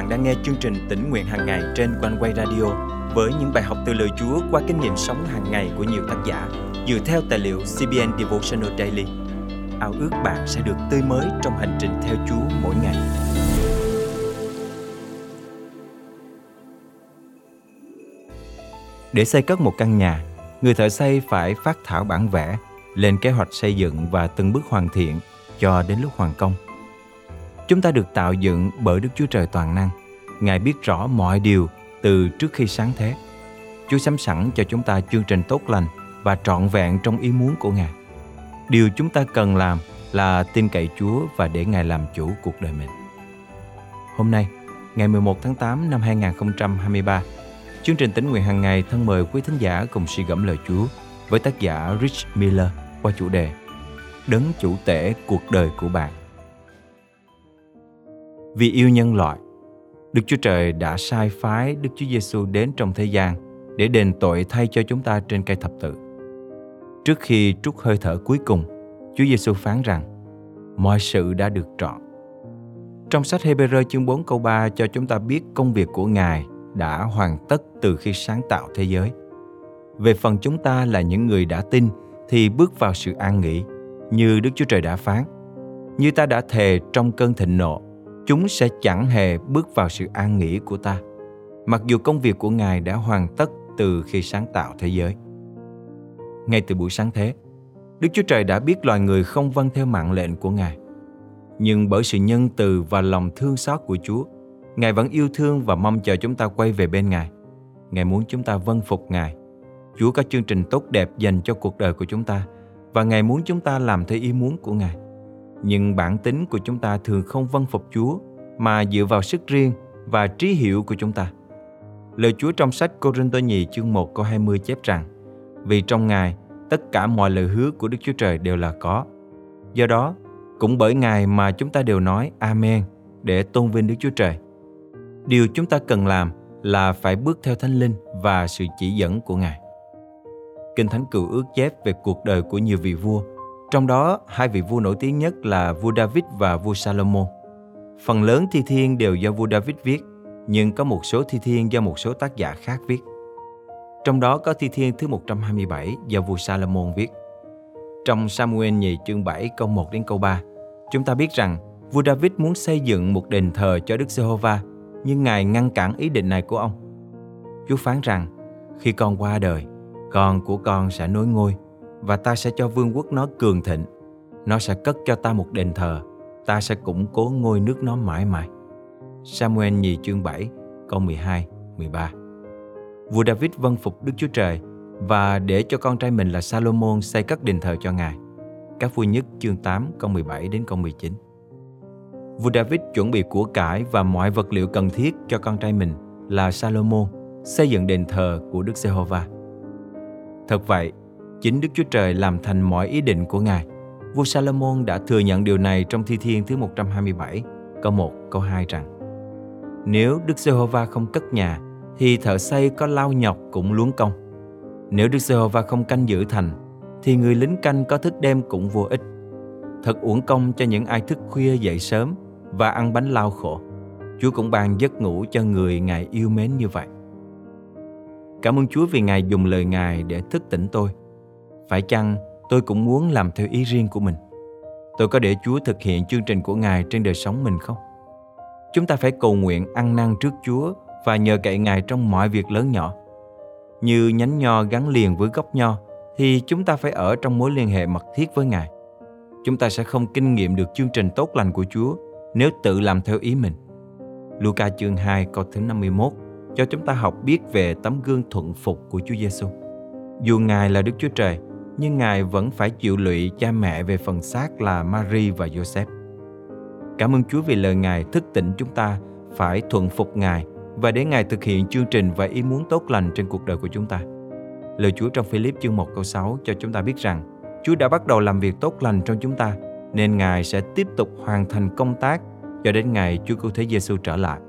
bạn đang nghe chương trình tỉnh nguyện hàng ngày trên quanh quay radio với những bài học từ lời Chúa qua kinh nghiệm sống hàng ngày của nhiều tác giả dựa theo tài liệu CBN Devotional Daily. Ao ước bạn sẽ được tươi mới trong hành trình theo Chúa mỗi ngày. Để xây cất một căn nhà, người thợ xây phải phát thảo bản vẽ, lên kế hoạch xây dựng và từng bước hoàn thiện cho đến lúc hoàn công. Chúng ta được tạo dựng bởi Đức Chúa Trời toàn năng. Ngài biết rõ mọi điều từ trước khi sáng thế. Chúa sắm sẵn cho chúng ta chương trình tốt lành và trọn vẹn trong ý muốn của Ngài. Điều chúng ta cần làm là tin cậy Chúa và để Ngài làm chủ cuộc đời mình. Hôm nay, ngày 11 tháng 8 năm 2023, chương trình tính nguyện hàng ngày thân mời quý thính giả cùng suy gẫm lời Chúa với tác giả Rich Miller qua chủ đề Đấng chủ tể cuộc đời của bạn. Vì yêu nhân loại, Đức Chúa Trời đã sai phái Đức Chúa Giêsu đến trong thế gian để đền tội thay cho chúng ta trên cây thập tự. Trước khi trút hơi thở cuối cùng, Chúa Giêsu phán rằng mọi sự đã được trọn. Trong sách Hebrew chương 4 câu 3 cho chúng ta biết công việc của Ngài đã hoàn tất từ khi sáng tạo thế giới. Về phần chúng ta là những người đã tin thì bước vào sự an nghỉ như Đức Chúa Trời đã phán. Như ta đã thề trong cơn thịnh nộ chúng sẽ chẳng hề bước vào sự an nghỉ của ta, mặc dù công việc của ngài đã hoàn tất từ khi sáng tạo thế giới. Ngay từ buổi sáng thế, đức chúa trời đã biết loài người không vâng theo mạng lệnh của ngài. Nhưng bởi sự nhân từ và lòng thương xót của chúa, ngài vẫn yêu thương và mong chờ chúng ta quay về bên ngài. Ngài muốn chúng ta vâng phục ngài. Chúa có chương trình tốt đẹp dành cho cuộc đời của chúng ta và ngài muốn chúng ta làm theo ý muốn của ngài nhưng bản tính của chúng ta thường không vâng phục Chúa mà dựa vào sức riêng và trí hiểu của chúng ta. Lời Chúa trong sách Cô Rinh Tô Nhì chương 1 câu 20 chép rằng Vì trong Ngài, tất cả mọi lời hứa của Đức Chúa Trời đều là có. Do đó, cũng bởi Ngài mà chúng ta đều nói Amen để tôn vinh Đức Chúa Trời. Điều chúng ta cần làm là phải bước theo Thánh Linh và sự chỉ dẫn của Ngài. Kinh Thánh Cựu ước chép về cuộc đời của nhiều vị vua trong đó, hai vị vua nổi tiếng nhất là vua David và vua Salomon. Phần lớn thi thiên đều do vua David viết, nhưng có một số thi thiên do một số tác giả khác viết. Trong đó có thi thiên thứ 127 do vua Salomon viết. Trong Samuel nhì chương 7 câu 1 đến câu 3, chúng ta biết rằng vua David muốn xây dựng một đền thờ cho Đức Giê-hô-va, nhưng Ngài ngăn cản ý định này của ông. Chúa phán rằng, khi con qua đời, con của con sẽ nối ngôi và ta sẽ cho vương quốc nó cường thịnh. Nó sẽ cất cho ta một đền thờ, ta sẽ củng cố ngôi nước nó mãi mãi. Samuel nhì chương 7, câu 12, 13 Vua David vâng phục Đức Chúa Trời và để cho con trai mình là Salomon xây cất đền thờ cho Ngài. Các vua nhất chương 8 câu 17 đến câu 19 Vua David chuẩn bị của cải và mọi vật liệu cần thiết cho con trai mình là Salomon xây dựng đền thờ của Đức Giê-hô-va. Thật vậy, Chính Đức Chúa Trời làm thành mọi ý định của Ngài. Vua Salomon đã thừa nhận điều này trong Thi Thiên thứ 127, câu 1, câu 2 rằng Nếu Đức Giê-hô-va không cất nhà, thì thợ xây có lao nhọc cũng luống công. Nếu Đức Giê-hô-va không canh giữ thành, thì người lính canh có thức đêm cũng vô ích. Thật uổng công cho những ai thức khuya dậy sớm và ăn bánh lao khổ. Chúa cũng ban giấc ngủ cho người Ngài yêu mến như vậy. Cảm ơn Chúa vì Ngài dùng lời Ngài để thức tỉnh tôi phải chăng tôi cũng muốn làm theo ý riêng của mình? Tôi có để Chúa thực hiện chương trình của Ngài trên đời sống mình không? Chúng ta phải cầu nguyện ăn năn trước Chúa và nhờ cậy Ngài trong mọi việc lớn nhỏ. Như nhánh nho gắn liền với gốc nho, thì chúng ta phải ở trong mối liên hệ mật thiết với Ngài. Chúng ta sẽ không kinh nghiệm được chương trình tốt lành của Chúa nếu tự làm theo ý mình. Luca chương 2 câu thứ 51 cho chúng ta học biết về tấm gương thuận phục của Chúa Giêsu. Dù Ngài là Đức Chúa Trời, nhưng Ngài vẫn phải chịu lụy cha mẹ về phần xác là Mary và Joseph. Cảm ơn Chúa vì lời Ngài thức tỉnh chúng ta phải thuận phục Ngài và để Ngài thực hiện chương trình và ý muốn tốt lành trên cuộc đời của chúng ta. Lời Chúa trong Philip chương 1 câu 6 cho chúng ta biết rằng Chúa đã bắt đầu làm việc tốt lành trong chúng ta nên Ngài sẽ tiếp tục hoàn thành công tác cho đến ngày Chúa Cứu Thế Giêsu trở lại.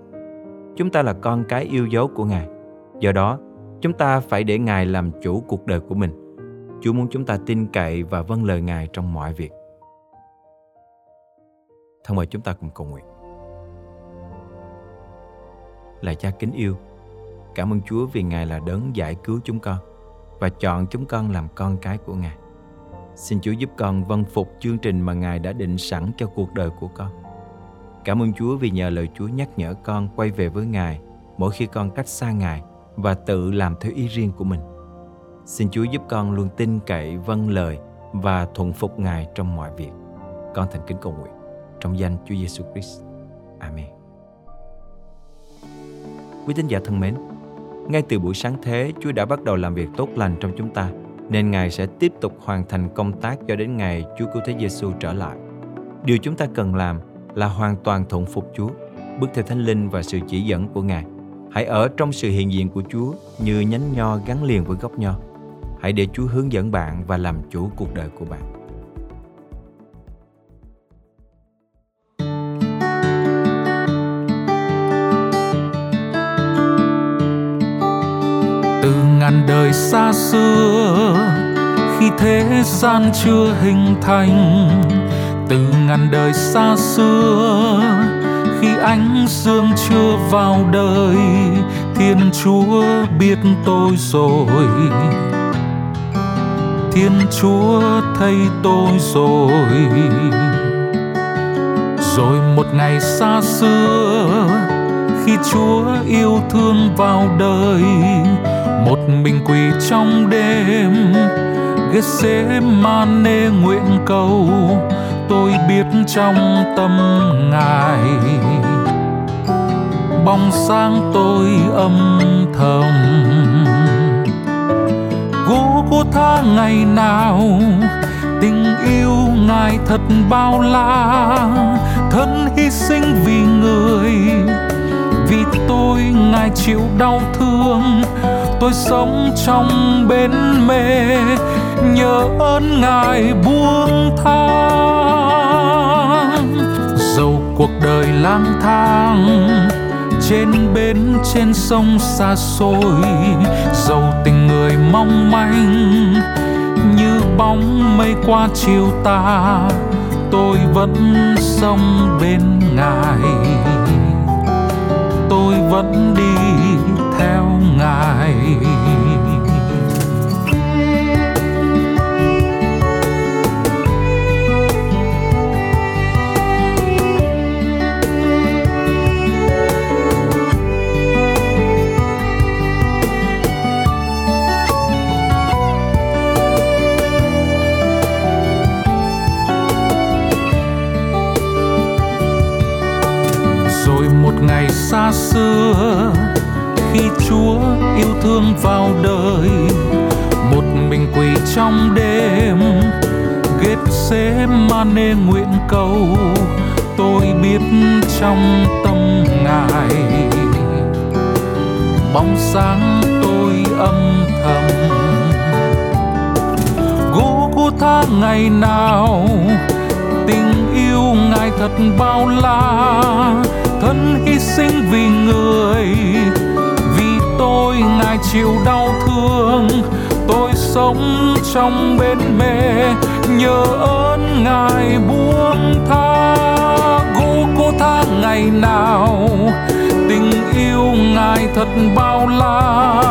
Chúng ta là con cái yêu dấu của Ngài. Do đó, chúng ta phải để Ngài làm chủ cuộc đời của mình Chúa muốn chúng ta tin cậy và vâng lời Ngài trong mọi việc. Thân mời chúng ta cùng cầu nguyện. là cha kính yêu. Cảm ơn Chúa vì Ngài là đấng giải cứu chúng con và chọn chúng con làm con cái của Ngài. Xin Chúa giúp con vâng phục chương trình mà Ngài đã định sẵn cho cuộc đời của con. Cảm ơn Chúa vì nhờ lời Chúa nhắc nhở con quay về với Ngài mỗi khi con cách xa Ngài và tự làm theo ý riêng của mình. Xin Chúa giúp con luôn tin cậy vâng lời và thuận phục Ngài trong mọi việc. Con thành kính cầu nguyện trong danh Chúa Giêsu Christ. Amen. Quý tín giả thân mến, ngay từ buổi sáng thế, Chúa đã bắt đầu làm việc tốt lành trong chúng ta, nên Ngài sẽ tiếp tục hoàn thành công tác cho đến ngày Chúa Cứu Thế Giêsu trở lại. Điều chúng ta cần làm là hoàn toàn thuận phục Chúa, bước theo Thánh Linh và sự chỉ dẫn của Ngài. Hãy ở trong sự hiện diện của Chúa như nhánh nho gắn liền với gốc nho. Hãy để Chúa hướng dẫn bạn và làm chủ cuộc đời của bạn. từ ngàn đời xa xưa, khi thế gian chưa hình thành, từ ngàn đời xa xưa, khi ánh dương chưa vào đời, thiên chúa biết tôi rồi thiên chúa thay tôi rồi. Rồi một ngày xa xưa, khi chúa yêu thương vào đời, một mình quỳ trong đêm ghét xế ma nê nguyện cầu, tôi biết trong tâm ngài. Bóng sáng tôi âm thầm gỗ cô tha ngày nào? Tình yêu ngài thật bao la. Thân hy sinh vì người. Vì tôi ngài chịu đau thương. Tôi sống trong bến mê. Nhờ ơn ngài buông thang dầu cuộc đời lang thang trên bến, trên sông xa xôi. Dầu tình người mong manh, như bóng mây qua chiều ta. Tôi vẫn sống bên ngài. Tôi vẫn đi theo ngài. Ngày xa xưa, khi Chúa yêu thương vào đời, một mình quỳ trong đêm, ghép xế ma nê nguyện cầu, tôi biết trong tâm ngài. Bóng sáng tôi âm thầm gỗ cô tha ngày nào, tình yêu ngài thật bao la thân hy sinh vì người. Vì tôi, ngài chịu đau thương. Tôi sống trong bên mê nhờ ơn ngài buông tha. Gô cô tha ngày nào. Tình yêu ngài thật bao la.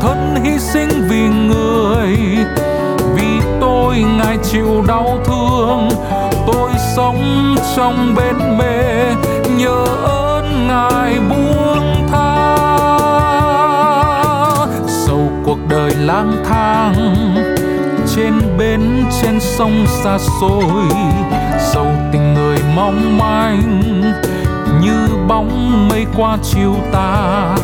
Thân hy sinh vì người. Vì tôi, ngài chịu đau thương. Tôi sống trong bên mê nhớ ơn ngài buông tha. Sâu cuộc đời lang thang, trên bến, trên sông xa xôi sâu tình người mong manh, như bóng mây qua chiều ta,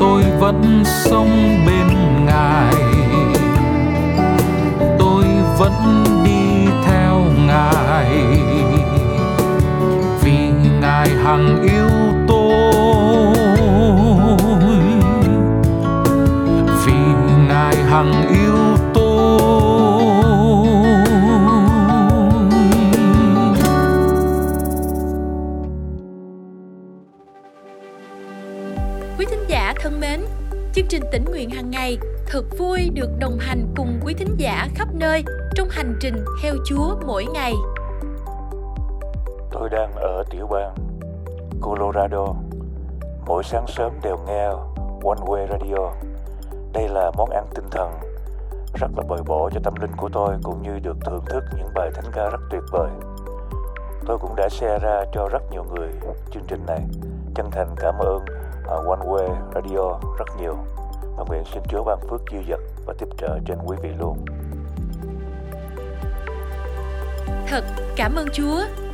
tôi vẫn sống bên ngài. Tôi vẫn đi theo ngài hằng yêu tôi. Vì ngài hằng yêu tôi. Quý thính giả thân mến, chương trình tỉnh nguyện hàng ngày thật vui được đồng hành cùng quý thính giả khắp nơi trong hành trình theo Chúa mỗi ngày. Tôi đang ở tiểu bang Colorado, mỗi sáng sớm đều nghe One Way Radio. Đây là món ăn tinh thần rất là bồi bổ cho tâm linh của tôi cũng như được thưởng thức những bài thánh ca rất tuyệt vời. Tôi cũng đã share ra cho rất nhiều người chương trình này. Chân thành cảm ơn à, One Way Radio rất nhiều và nguyện xin Chúa ban phước dư dật và tiếp trợ trên quý vị luôn. Thật cảm ơn Chúa.